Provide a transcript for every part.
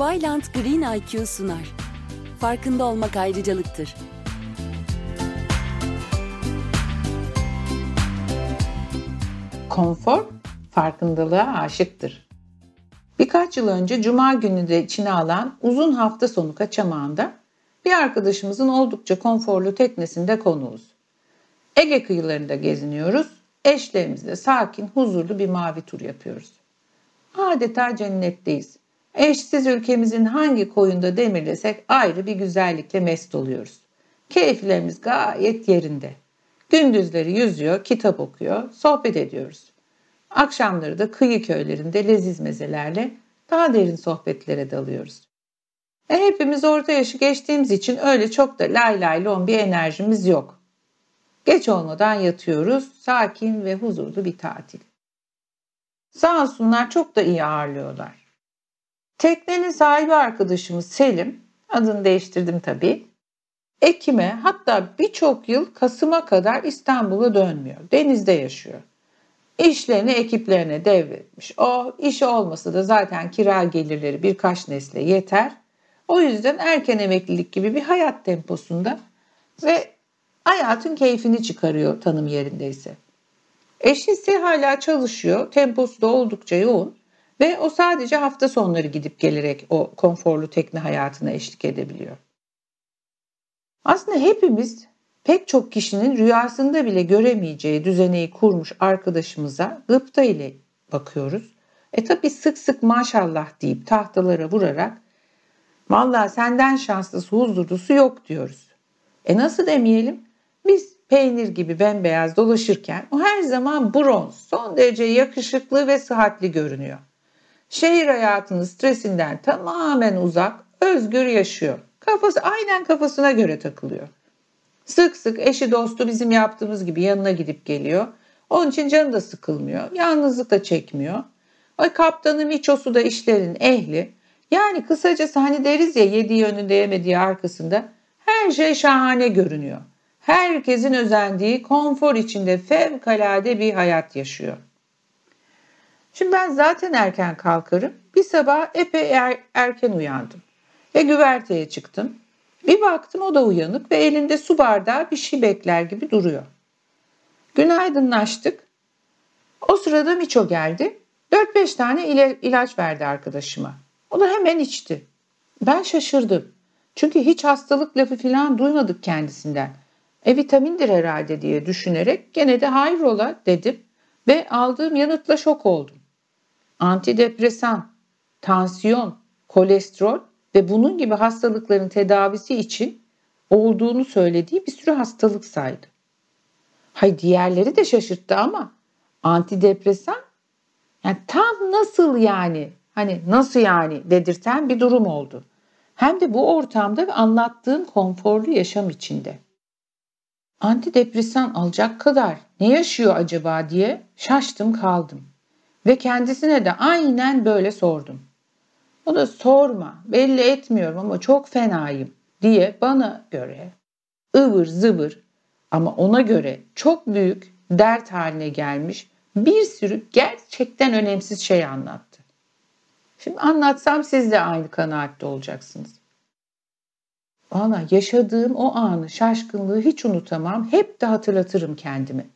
Vylant Green IQ sunar. Farkında olmak ayrıcalıktır. Konfor farkındalığa aşıktır. Birkaç yıl önce Cuma günü de içine alan uzun hafta sonu kaçamağında bir arkadaşımızın oldukça konforlu teknesinde konuğuz. Ege kıyılarında geziniyoruz. Eşlerimizle sakin, huzurlu bir mavi tur yapıyoruz. Adeta cennetteyiz. Eşsiz ülkemizin hangi koyunda demirlesek ayrı bir güzellikle mest oluyoruz. Keyiflerimiz gayet yerinde. Gündüzleri yüzüyor, kitap okuyor, sohbet ediyoruz. Akşamları da kıyı köylerinde leziz mezelerle daha derin sohbetlere dalıyoruz. E hepimiz orta yaşı geçtiğimiz için öyle çok da lay lay lon bir enerjimiz yok. Geç olmadan yatıyoruz, sakin ve huzurlu bir tatil. Sağ olsunlar çok da iyi ağırlıyorlar. Teknenin sahibi arkadaşımız Selim, adını değiştirdim tabii. Ekim'e hatta birçok yıl Kasım'a kadar İstanbul'a dönmüyor. Denizde yaşıyor. İşlerini ekiplerine devretmiş. O işi olmasa da zaten kira gelirleri birkaç nesle yeter. O yüzden erken emeklilik gibi bir hayat temposunda ve hayatın keyfini çıkarıyor tanım yerindeyse. Eşi ise hala çalışıyor. Temposu da oldukça yoğun. Ve o sadece hafta sonları gidip gelerek o konforlu tekne hayatına eşlik edebiliyor. Aslında hepimiz pek çok kişinin rüyasında bile göremeyeceği düzeneyi kurmuş arkadaşımıza gıpta ile bakıyoruz. E tabi sık sık maşallah deyip tahtalara vurarak valla senden şanslısı huzurlusu yok diyoruz. E nasıl demeyelim? Biz peynir gibi bembeyaz dolaşırken o her zaman bronz, son derece yakışıklı ve sıhhatli görünüyor. Şehir hayatının stresinden tamamen uzak, özgür yaşıyor. Kafası aynen kafasına göre takılıyor. Sık sık eşi dostu bizim yaptığımız gibi yanına gidip geliyor. Onun için canı da sıkılmıyor. Yalnızlık da çekmiyor. Ay kaptanı miçosu da işlerin ehli. Yani kısacası hani deriz ya yediği önünde yemediği arkasında her şey şahane görünüyor. Herkesin özendiği konfor içinde fevkalade bir hayat yaşıyor. Şimdi ben zaten erken kalkarım. Bir sabah epey er, erken uyandım. Ve güverteye çıktım. Bir baktım o da uyanık ve elinde su bardağı bir şey bekler gibi duruyor. Günaydınlaştık. O sırada Miço geldi. 4-5 tane ilaç verdi arkadaşıma. O da hemen içti. Ben şaşırdım. Çünkü hiç hastalık lafı falan duymadık kendisinden. E vitamindir herhalde diye düşünerek gene de hayrola dedim ve aldığım yanıtla şok oldum. Antidepresan, tansiyon, kolesterol ve bunun gibi hastalıkların tedavisi için olduğunu söylediği bir sürü hastalık saydı. Hay diğerleri de şaşırttı ama antidepresan yani tam nasıl yani hani nasıl yani dedirten bir durum oldu. Hem de bu ortamda ve anlattığım konforlu yaşam içinde. Antidepresan alacak kadar ne yaşıyor acaba diye şaştım kaldım. Ve kendisine de aynen böyle sordum. O da sorma, belli etmiyorum ama çok fenayım diye bana göre ıvır zıvır ama ona göre çok büyük dert haline gelmiş bir sürü gerçekten önemsiz şey anlattı. Şimdi anlatsam siz de aynı kanaatte olacaksınız. Valla yaşadığım o anı, şaşkınlığı hiç unutamam. Hep de hatırlatırım kendimi.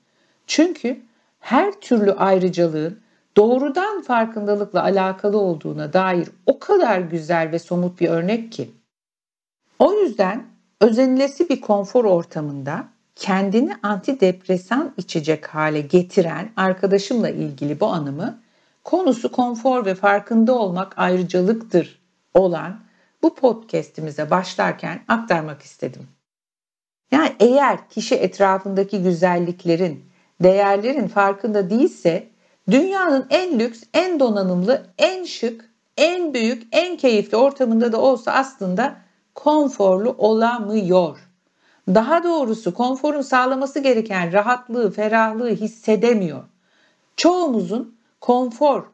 Çünkü her türlü ayrıcalığın doğrudan farkındalıkla alakalı olduğuna dair o kadar güzel ve somut bir örnek ki. O yüzden özenilesi bir konfor ortamında kendini antidepresan içecek hale getiren arkadaşımla ilgili bu anımı konusu konfor ve farkında olmak ayrıcalıktır olan bu podcast'imize başlarken aktarmak istedim. Yani eğer kişi etrafındaki güzelliklerin, değerlerin farkında değilse dünyanın en lüks, en donanımlı, en şık, en büyük, en keyifli ortamında da olsa aslında konforlu olamıyor. Daha doğrusu konforun sağlaması gereken rahatlığı, ferahlığı hissedemiyor. Çoğumuzun konfor,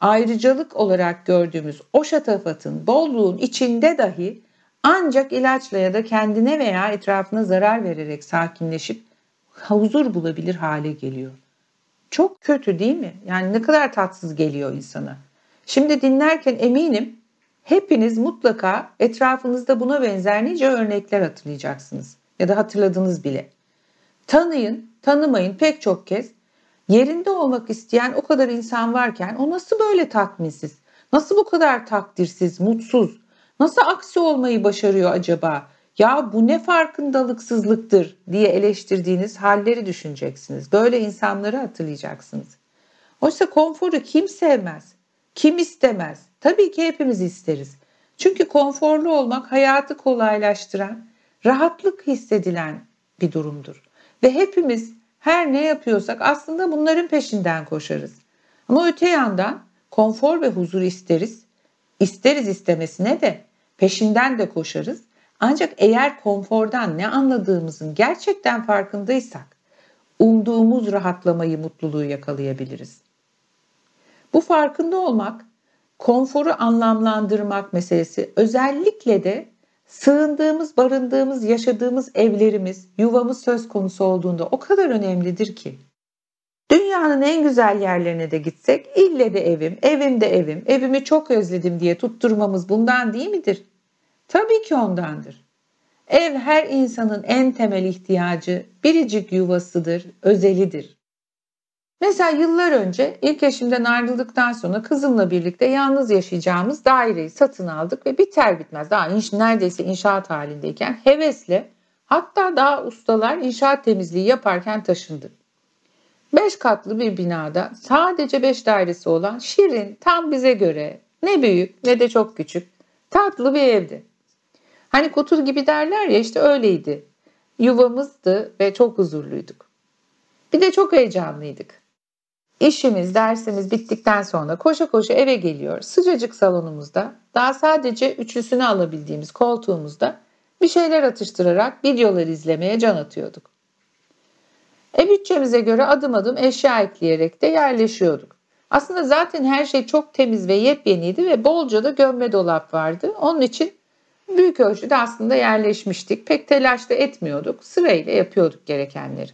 ayrıcalık olarak gördüğümüz o şatafatın, bolluğun içinde dahi ancak ilaçla ya da kendine veya etrafına zarar vererek sakinleşip huzur bulabilir hale geliyor. Çok kötü değil mi? Yani ne kadar tatsız geliyor insana. Şimdi dinlerken eminim Hepiniz mutlaka etrafınızda buna benzer nice örnekler hatırlayacaksınız ya da hatırladınız bile. Tanıyın, tanımayın pek çok kez yerinde olmak isteyen o kadar insan varken o nasıl böyle tatminsiz, nasıl bu kadar takdirsiz, mutsuz, nasıl aksi olmayı başarıyor acaba? Ya bu ne farkındalıksızlıktır diye eleştirdiğiniz halleri düşüneceksiniz. Böyle insanları hatırlayacaksınız. Oysa konforu kim sevmez? Kim istemez? Tabii ki hepimiz isteriz. Çünkü konforlu olmak hayatı kolaylaştıran, rahatlık hissedilen bir durumdur. Ve hepimiz her ne yapıyorsak aslında bunların peşinden koşarız. Ama öte yandan konfor ve huzur isteriz. İsteriz istemesine de peşinden de koşarız. Ancak eğer konfordan ne anladığımızın gerçekten farkındaysak umduğumuz rahatlamayı, mutluluğu yakalayabiliriz. Bu farkında olmak, konforu anlamlandırmak meselesi özellikle de sığındığımız, barındığımız, yaşadığımız evlerimiz, yuvamız söz konusu olduğunda o kadar önemlidir ki. Dünyanın en güzel yerlerine de gitsek ille de evim, evim de evim, evimi çok özledim diye tutturmamız bundan değil midir? Tabii ki ondandır. Ev her insanın en temel ihtiyacı, biricik yuvasıdır, özelidir. Mesela yıllar önce ilk eşimden ayrıldıktan sonra kızımla birlikte yalnız yaşayacağımız daireyi satın aldık ve biter bitmez daha inş, neredeyse inşaat halindeyken hevesle hatta daha ustalar inşaat temizliği yaparken taşındı. Beş katlı bir binada sadece beş dairesi olan şirin tam bize göre ne büyük ne de çok küçük tatlı bir evdi. Hani kutur gibi derler ya işte öyleydi. Yuvamızdı ve çok huzurluyduk. Bir de çok heyecanlıydık. İşimiz, dersimiz bittikten sonra koşa koşa eve geliyor. Sıcacık salonumuzda daha sadece üçlüsünü alabildiğimiz koltuğumuzda bir şeyler atıştırarak videolar izlemeye can atıyorduk. E bütçemize göre adım adım eşya ekleyerek de yerleşiyorduk. Aslında zaten her şey çok temiz ve yepyeniydi ve bolca da gömme dolap vardı. Onun için büyük ölçüde aslında yerleşmiştik. Pek telaş da etmiyorduk. Sırayla yapıyorduk gerekenleri.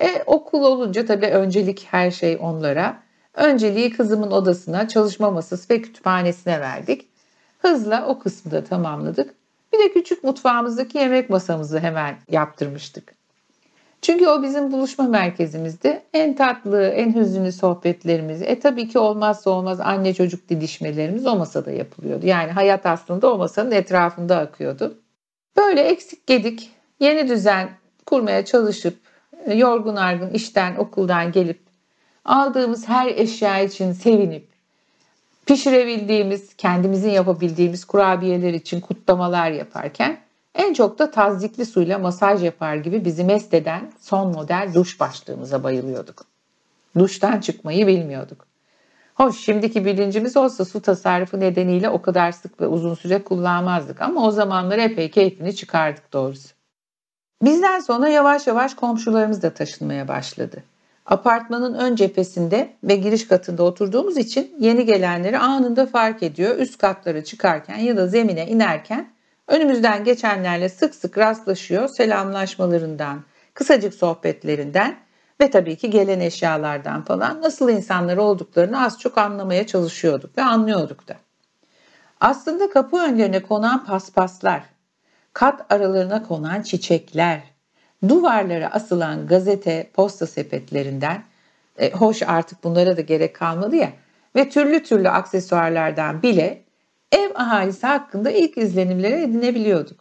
E, okul olunca tabii öncelik her şey onlara. Önceliği kızımın odasına, çalışma masası ve kütüphanesine verdik. Hızla o kısmı da tamamladık. Bir de küçük mutfağımızdaki yemek masamızı hemen yaptırmıştık. Çünkü o bizim buluşma merkezimizdi. En tatlı, en hüzünlü sohbetlerimiz, e tabii ki olmazsa olmaz anne çocuk didişmelerimiz o masada yapılıyordu. Yani hayat aslında o masanın etrafında akıyordu. Böyle eksik gedik, yeni düzen kurmaya çalışıp yorgun argın işten, okuldan gelip aldığımız her eşya için sevinip pişirebildiğimiz, kendimizin yapabildiğimiz kurabiyeler için kutlamalar yaparken en çok da tazdikli suyla masaj yapar gibi bizi mest eden son model duş başlığımıza bayılıyorduk. Duştan çıkmayı bilmiyorduk. Hoş şimdiki bilincimiz olsa su tasarrufu nedeniyle o kadar sık ve uzun süre kullanmazdık ama o zamanlar epey keyfini çıkardık doğrusu. Bizden sonra yavaş yavaş komşularımız da taşınmaya başladı. Apartmanın ön cephesinde ve giriş katında oturduğumuz için yeni gelenleri anında fark ediyor. Üst katlara çıkarken ya da zemine inerken önümüzden geçenlerle sık sık rastlaşıyor. Selamlaşmalarından, kısacık sohbetlerinden ve tabii ki gelen eşyalardan falan nasıl insanlar olduklarını az çok anlamaya çalışıyorduk ve anlıyorduk da. Aslında kapı önlerine konan paspaslar, kat aralarına konan çiçekler, duvarlara asılan gazete, posta sepetlerinden, e, hoş artık bunlara da gerek kalmadı ya, ve türlü türlü aksesuarlardan bile ev ahalisi hakkında ilk izlenimleri edinebiliyorduk.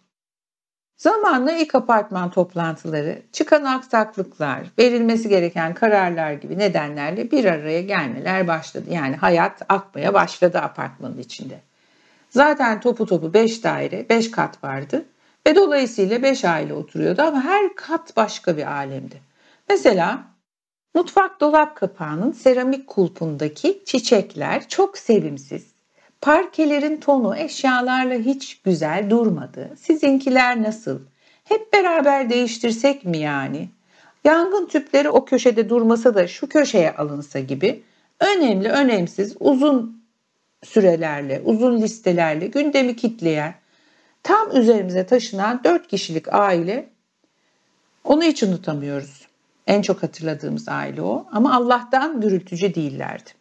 Zamanla ilk apartman toplantıları, çıkan aksaklıklar, verilmesi gereken kararlar gibi nedenlerle bir araya gelmeler başladı. Yani hayat akmaya başladı apartmanın içinde. Zaten topu topu 5 daire, 5 kat vardı ve dolayısıyla 5 aile oturuyordu ama her kat başka bir alemdi. Mesela mutfak dolap kapağının seramik kulpundaki çiçekler çok sevimsiz. Parkelerin tonu eşyalarla hiç güzel durmadı. Sizinkiler nasıl? Hep beraber değiştirsek mi yani? Yangın tüpleri o köşede durmasa da şu köşeye alınsa gibi önemli önemsiz uzun sürelerle, uzun listelerle gündemi kitleyen Tam üzerimize taşınan dört kişilik aile onu hiç unutamıyoruz. En çok hatırladığımız aile o ama Allah'tan gürültücü değillerdi.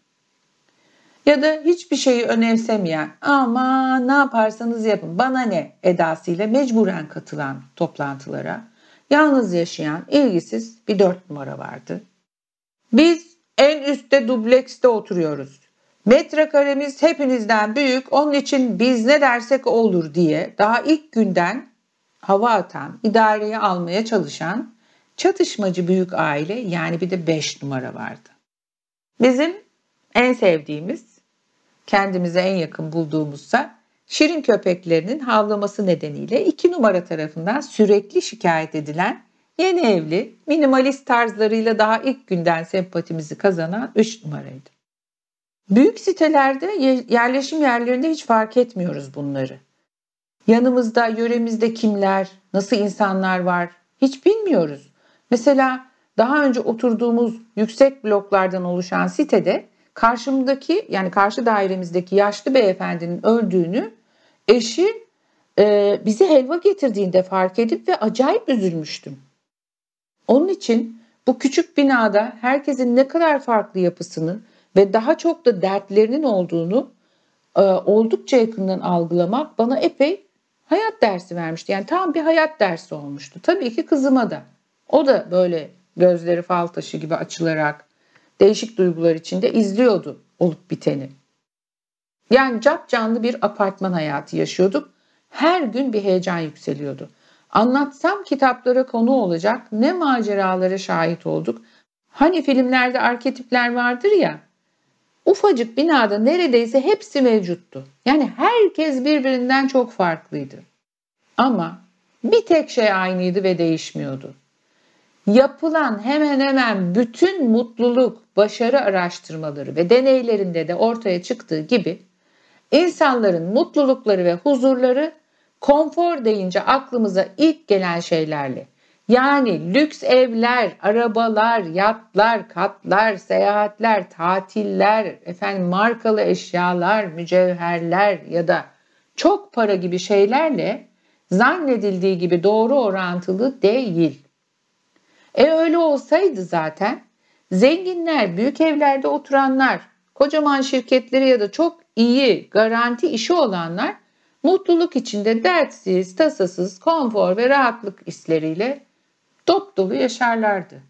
Ya da hiçbir şeyi önemsemeyen ama ne yaparsanız yapın bana ne edasıyla mecburen katılan toplantılara yalnız yaşayan ilgisiz bir dört numara vardı. Biz en üstte dublekste oturuyoruz. Metrekaremiz hepinizden büyük onun için biz ne dersek olur diye daha ilk günden hava atan, idareyi almaya çalışan çatışmacı büyük aile yani bir de beş numara vardı. Bizim en sevdiğimiz, kendimize en yakın bulduğumuzsa şirin köpeklerinin havlaması nedeniyle iki numara tarafından sürekli şikayet edilen yeni evli, minimalist tarzlarıyla daha ilk günden sempatimizi kazanan üç numaraydı. Büyük sitelerde yerleşim yerlerinde hiç fark etmiyoruz bunları. Yanımızda, yöremizde kimler, nasıl insanlar var hiç bilmiyoruz. Mesela daha önce oturduğumuz yüksek bloklardan oluşan sitede karşımdaki yani karşı dairemizdeki yaşlı beyefendinin öldüğünü eşi e, bize helva getirdiğinde fark edip ve acayip üzülmüştüm. Onun için bu küçük binada herkesin ne kadar farklı yapısını ve daha çok da dertlerinin olduğunu e, oldukça yakından algılamak bana epey hayat dersi vermişti. Yani tam bir hayat dersi olmuştu. Tabii ki kızıma da. O da böyle gözleri fal taşı gibi açılarak değişik duygular içinde izliyordu olup biteni. Yani cap canlı bir apartman hayatı yaşıyorduk. Her gün bir heyecan yükseliyordu. Anlatsam kitaplara konu olacak ne maceralara şahit olduk. Hani filmlerde arketipler vardır ya. Ufacık binada neredeyse hepsi mevcuttu. Yani herkes birbirinden çok farklıydı. Ama bir tek şey aynıydı ve değişmiyordu. Yapılan hemen hemen bütün mutluluk, başarı araştırmaları ve deneylerinde de ortaya çıktığı gibi insanların mutlulukları ve huzurları konfor deyince aklımıza ilk gelen şeylerle yani lüks evler, arabalar, yatlar, katlar, seyahatler, tatiller, efendim markalı eşyalar, mücevherler ya da çok para gibi şeylerle zannedildiği gibi doğru orantılı değil. E öyle olsaydı zaten zenginler, büyük evlerde oturanlar, kocaman şirketleri ya da çok iyi garanti işi olanlar mutluluk içinde dertsiz, tasasız, konfor ve rahatlık hisleriyle dop dolu yaşarlardı.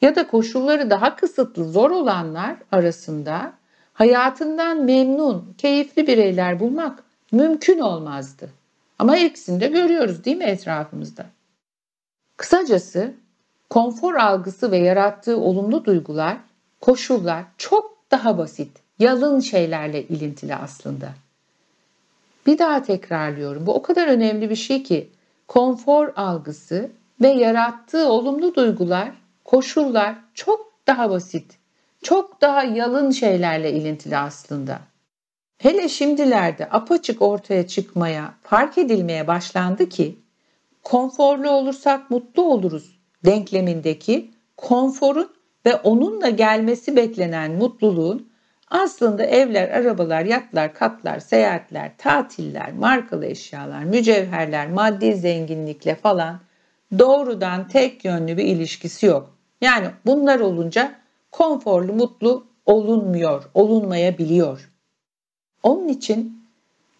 Ya da koşulları daha kısıtlı, zor olanlar arasında hayatından memnun, keyifli bireyler bulmak mümkün olmazdı. Ama ikisini de görüyoruz değil mi etrafımızda? Kısacası konfor algısı ve yarattığı olumlu duygular, koşullar çok daha basit, yalın şeylerle ilintili aslında. Bir daha tekrarlıyorum. Bu o kadar önemli bir şey ki konfor algısı ve yarattığı olumlu duygular, koşullar çok daha basit, çok daha yalın şeylerle ilintili aslında. Hele şimdilerde apaçık ortaya çıkmaya, fark edilmeye başlandı ki konforlu olursak mutlu oluruz denklemindeki konforun ve onunla gelmesi beklenen mutluluğun aslında evler, arabalar, yatlar, katlar, seyahatler, tatiller, markalı eşyalar, mücevherler, maddi zenginlikle falan doğrudan tek yönlü bir ilişkisi yok. Yani bunlar olunca konforlu, mutlu olunmuyor, olunmayabiliyor. Onun için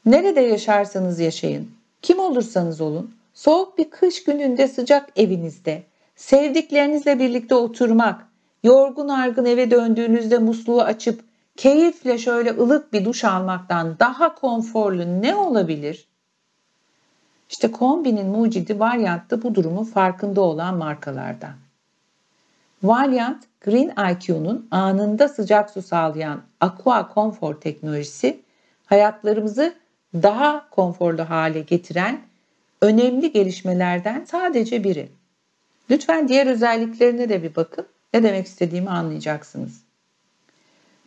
nerede yaşarsanız yaşayın, kim olursanız olun, soğuk bir kış gününde sıcak evinizde, sevdiklerinizle birlikte oturmak, yorgun argın eve döndüğünüzde musluğu açıp keyifle şöyle ılık bir duş almaktan daha konforlu ne olabilir? İşte kombinin mucidi Valiant bu durumun farkında olan markalardan. Valiant, Green IQ'nun anında sıcak su sağlayan Aqua Comfort teknolojisi hayatlarımızı daha konforlu hale getiren önemli gelişmelerden sadece biri. Lütfen diğer özelliklerine de bir bakın. Ne demek istediğimi anlayacaksınız.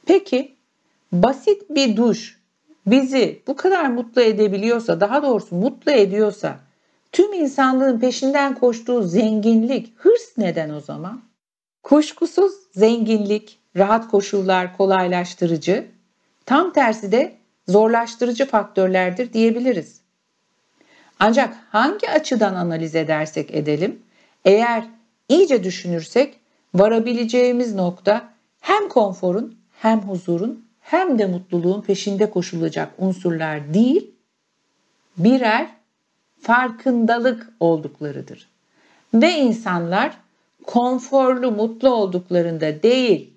Peki basit bir duş bizi bu kadar mutlu edebiliyorsa, daha doğrusu mutlu ediyorsa tüm insanlığın peşinden koştuğu zenginlik, hırs neden o zaman? Kuşkusuz zenginlik, rahat koşullar kolaylaştırıcı, tam tersi de zorlaştırıcı faktörlerdir diyebiliriz. Ancak hangi açıdan analiz edersek edelim, eğer iyice düşünürsek varabileceğimiz nokta hem konforun hem huzurun hem de mutluluğun peşinde koşulacak unsurlar değil, birer farkındalık olduklarıdır. Ve insanlar konforlu, mutlu olduklarında değil,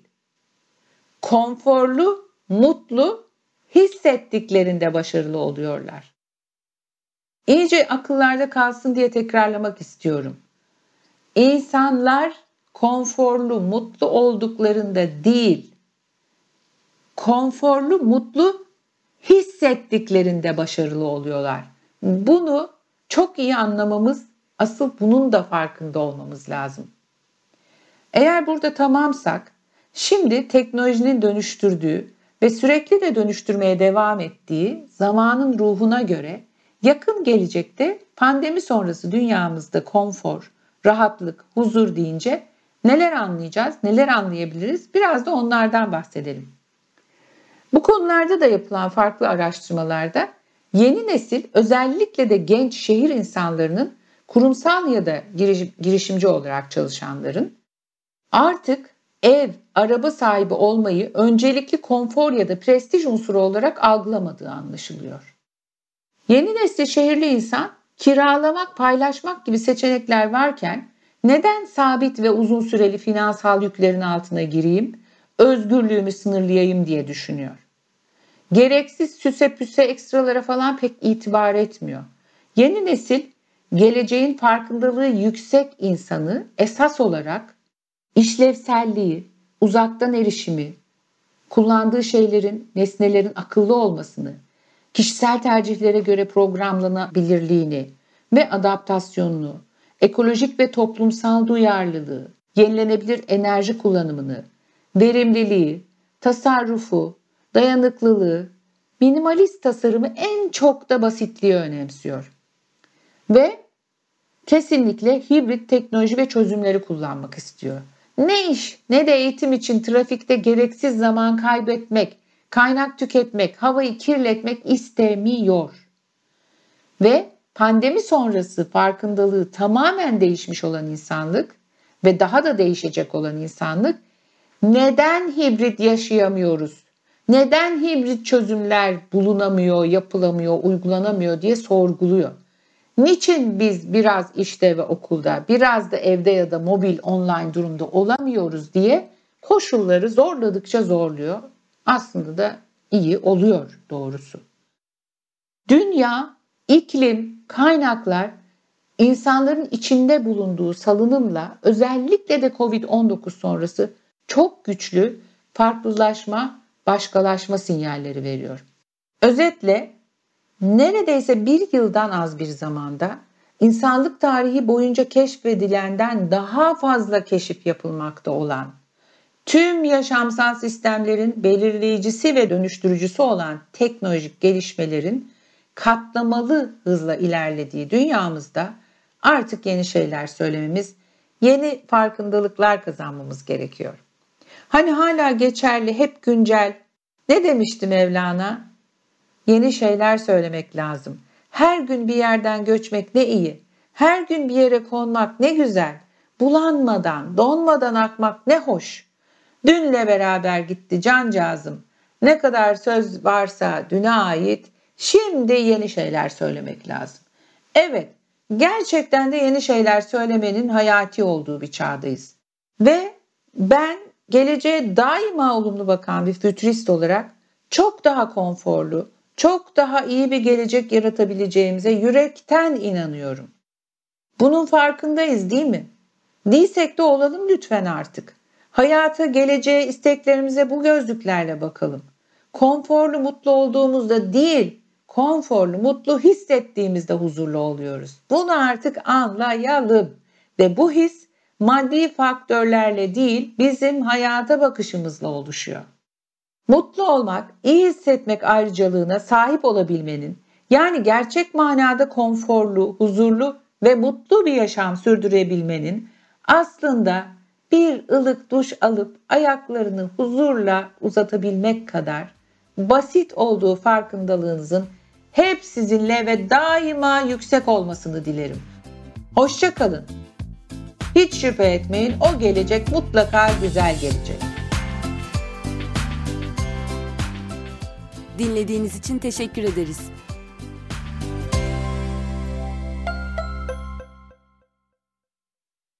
konforlu, mutlu hissettiklerinde başarılı oluyorlar. İyice akıllarda kalsın diye tekrarlamak istiyorum. İnsanlar konforlu, mutlu olduklarında değil, konforlu, mutlu hissettiklerinde başarılı oluyorlar. Bunu çok iyi anlamamız, asıl bunun da farkında olmamız lazım. Eğer burada tamamsak, şimdi teknolojinin dönüştürdüğü ve sürekli de dönüştürmeye devam ettiği zamanın ruhuna göre yakın gelecekte pandemi sonrası dünyamızda konfor, rahatlık, huzur deyince neler anlayacağız, neler anlayabiliriz? Biraz da onlardan bahsedelim. Bu konularda da yapılan farklı araştırmalarda yeni nesil özellikle de genç şehir insanlarının kurumsal ya da girişimci olarak çalışanların artık ev, araba sahibi olmayı öncelikli konfor ya da prestij unsuru olarak algılamadığı anlaşılıyor. Yeni nesil şehirli insan kiralamak, paylaşmak gibi seçenekler varken neden sabit ve uzun süreli finansal yüklerin altına gireyim, özgürlüğümü sınırlayayım diye düşünüyor. Gereksiz süse püse ekstralara falan pek itibar etmiyor. Yeni nesil geleceğin farkındalığı yüksek insanı esas olarak işlevselliği, uzaktan erişimi, kullandığı şeylerin, nesnelerin akıllı olmasını, kişisel tercihlere göre programlanabilirliğini ve adaptasyonunu, ekolojik ve toplumsal duyarlılığı, yenilenebilir enerji kullanımını, verimliliği, tasarrufu, dayanıklılığı, minimalist tasarımı en çok da basitliği önemsiyor. Ve kesinlikle hibrit teknoloji ve çözümleri kullanmak istiyor. Ne iş ne de eğitim için trafikte gereksiz zaman kaybetmek, kaynak tüketmek, havayı kirletmek istemiyor. Ve pandemi sonrası farkındalığı tamamen değişmiş olan insanlık ve daha da değişecek olan insanlık neden hibrit yaşayamıyoruz? Neden hibrit çözümler bulunamıyor, yapılamıyor, uygulanamıyor diye sorguluyor. Niçin biz biraz işte ve okulda, biraz da evde ya da mobil online durumda olamıyoruz diye koşulları zorladıkça zorluyor. Aslında da iyi oluyor doğrusu. Dünya, iklim, kaynaklar insanların içinde bulunduğu salınımla özellikle de Covid-19 sonrası çok güçlü farklılaşma, başkalaşma sinyalleri veriyor. Özetle neredeyse bir yıldan az bir zamanda insanlık tarihi boyunca keşfedilenden daha fazla keşif yapılmakta olan, tüm yaşamsal sistemlerin belirleyicisi ve dönüştürücüsü olan teknolojik gelişmelerin katlamalı hızla ilerlediği dünyamızda artık yeni şeyler söylememiz, yeni farkındalıklar kazanmamız gerekiyor. Hani hala geçerli, hep güncel. Ne demişti Mevlana? Yeni şeyler söylemek lazım. Her gün bir yerden göçmek ne iyi. Her gün bir yere konmak ne güzel. Bulanmadan, donmadan akmak ne hoş. Dünle beraber gitti cancağızım. Ne kadar söz varsa düne ait, şimdi yeni şeyler söylemek lazım. Evet, gerçekten de yeni şeyler söylemenin hayati olduğu bir çağdayız. Ve ben geleceğe daima olumlu bakan bir fütürist olarak çok daha konforlu, çok daha iyi bir gelecek yaratabileceğimize yürekten inanıyorum. Bunun farkındayız değil mi? Değilsek de olalım lütfen artık. Hayata, geleceğe, isteklerimize bu gözlüklerle bakalım. Konforlu, mutlu olduğumuzda değil, konforlu, mutlu hissettiğimizde huzurlu oluyoruz. Bunu artık anlayalım. Ve bu his maddi faktörlerle değil, bizim hayata bakışımızla oluşuyor. Mutlu olmak, iyi hissetmek ayrıcalığına sahip olabilmenin, yani gerçek manada konforlu, huzurlu ve mutlu bir yaşam sürdürebilmenin aslında bir ılık duş alıp ayaklarını huzurla uzatabilmek kadar basit olduğu farkındalığınızın hep sizinle ve daima yüksek olmasını dilerim. Hoşçakalın. Hiç şüphe etmeyin o gelecek mutlaka güzel gelecek. Dinlediğiniz için teşekkür ederiz.